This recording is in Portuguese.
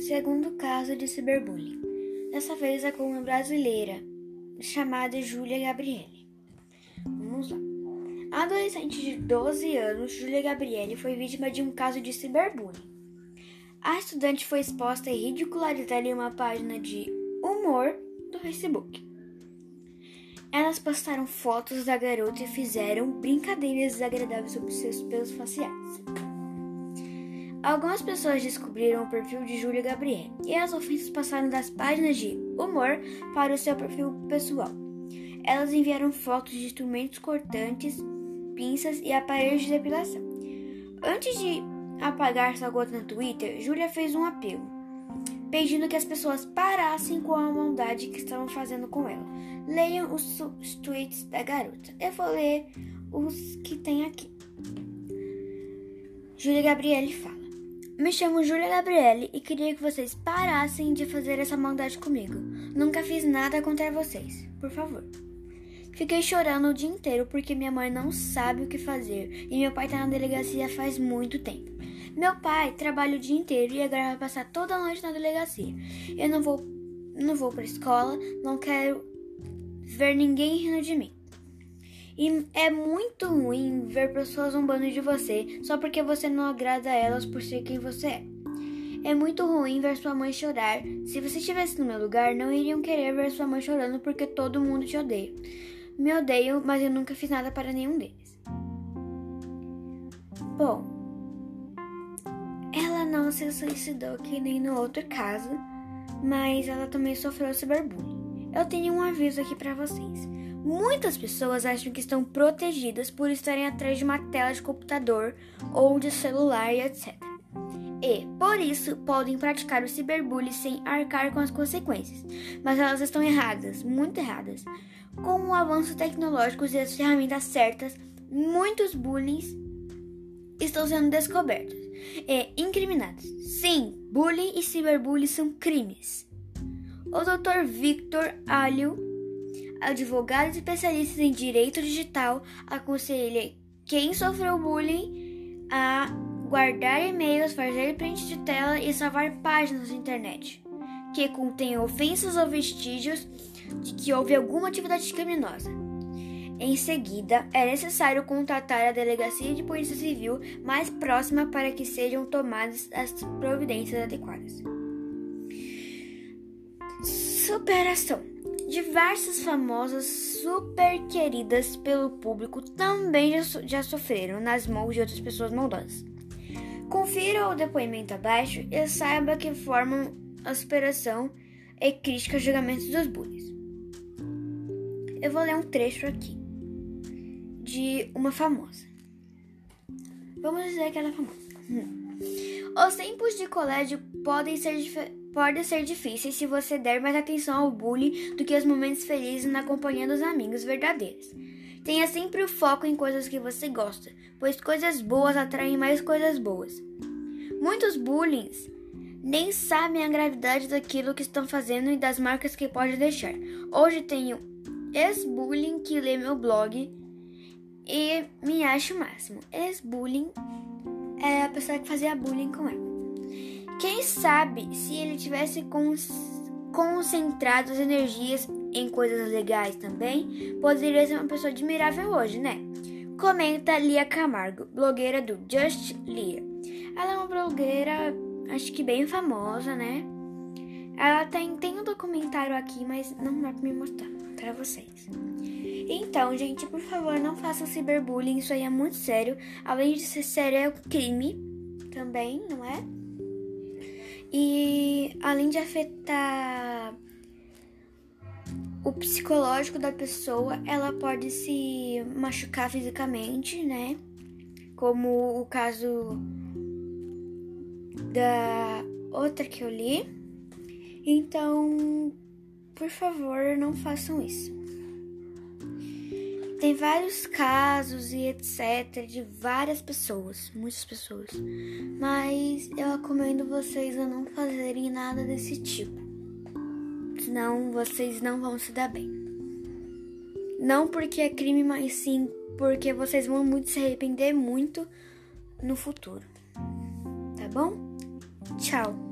segundo caso de ciberbullying. Dessa vez é com uma brasileira chamada Júlia Gabriele. Vamos lá. A adolescente de 12 anos, Júlia Gabriele, foi vítima de um caso de ciberbullying. A estudante foi exposta e ridicularizada em uma página de humor do Facebook. Elas postaram fotos da garota e fizeram brincadeiras desagradáveis sobre seus pelos faciais. Algumas pessoas descobriram o perfil de Júlia Gabriel e as ofensas passaram das páginas de humor para o seu perfil pessoal. Elas enviaram fotos de instrumentos cortantes, pinças e aparelhos de depilação. Antes de apagar sua conta no Twitter, Júlia fez um apelo, pedindo que as pessoas parassem com a maldade que estavam fazendo com ela. Leiam os, os tweets da garota. Eu vou ler os que tem aqui. Júlia Gabriele fala. Me chamo Júlia Gabriele e queria que vocês parassem de fazer essa maldade comigo. Nunca fiz nada contra vocês. Por favor. Fiquei chorando o dia inteiro porque minha mãe não sabe o que fazer e meu pai tá na delegacia faz muito tempo. Meu pai trabalha o dia inteiro e agora vai passar toda a noite na delegacia. Eu não vou, não vou pra escola, não quero ver ninguém rindo de mim. E é muito ruim ver pessoas zombando de você só porque você não agrada a elas por ser quem você é. É muito ruim ver sua mãe chorar. Se você estivesse no meu lugar, não iriam querer ver sua mãe chorando porque todo mundo te odeia. Me odeio, mas eu nunca fiz nada para nenhum deles. Bom, ela não se suicidou que nem no outro caso, mas ela também sofreu cyberbullying. Eu tenho um aviso aqui para vocês. Muitas pessoas acham que estão protegidas por estarem atrás de uma tela de computador ou de celular e etc. E, por isso, podem praticar o ciberbullying sem arcar com as consequências. Mas elas estão erradas, muito erradas. Com o avanço tecnológico e as ferramentas certas, muitos bullying estão sendo descobertos e incriminados. Sim, bullying e ciberbullying são crimes. O Dr. Victor Alio advogados especialistas em direito digital aconselham quem sofreu bullying a guardar e-mails, fazer print de tela e salvar páginas na internet que contêm ofensas ou vestígios de que houve alguma atividade criminosa. Em seguida, é necessário contatar a delegacia de polícia civil mais próxima para que sejam tomadas as providências adequadas. Superação. Diversas famosas super queridas pelo público também já, so já sofreram nas mãos de outras pessoas maldosas. Confira o depoimento abaixo e saiba que formam a superação e crítica aos julgamentos dos bullies. Eu vou ler um trecho aqui de uma famosa. Vamos dizer que ela é famosa. Hum. Os tempos de colégio podem ser diferentes Pode ser difícil se você der mais atenção ao bullying do que aos momentos felizes na companhia dos amigos verdadeiros. Tenha sempre o foco em coisas que você gosta, pois coisas boas atraem mais coisas boas. Muitos bullies nem sabem a gravidade daquilo que estão fazendo e das marcas que pode deixar. Hoje tenho ex-bullying que lê meu blog e me acha o máximo. Ex-bullying é a pessoa que fazia bullying com ela. Quem sabe se ele tivesse concentrado as energias em coisas legais também, poderia ser uma pessoa admirável hoje, né? Comenta Lia Camargo, blogueira do Just Lia. Ela é uma blogueira, acho que bem famosa, né? Ela tem, tem um documentário aqui, mas não dá pra me mostrar para vocês. Então, gente, por favor, não façam ciberbullying, isso aí é muito sério. Além de ser sério, é um crime também, não é? E além de afetar o psicológico da pessoa, ela pode se machucar fisicamente, né? Como o caso da outra que eu li. Então, por favor, não façam isso. Tem vários casos e etc. de várias pessoas, muitas pessoas. Mas eu recomendo vocês a não fazerem nada desse tipo. Senão vocês não vão se dar bem. Não porque é crime, mas sim porque vocês vão muito se arrepender muito no futuro. Tá bom? Tchau!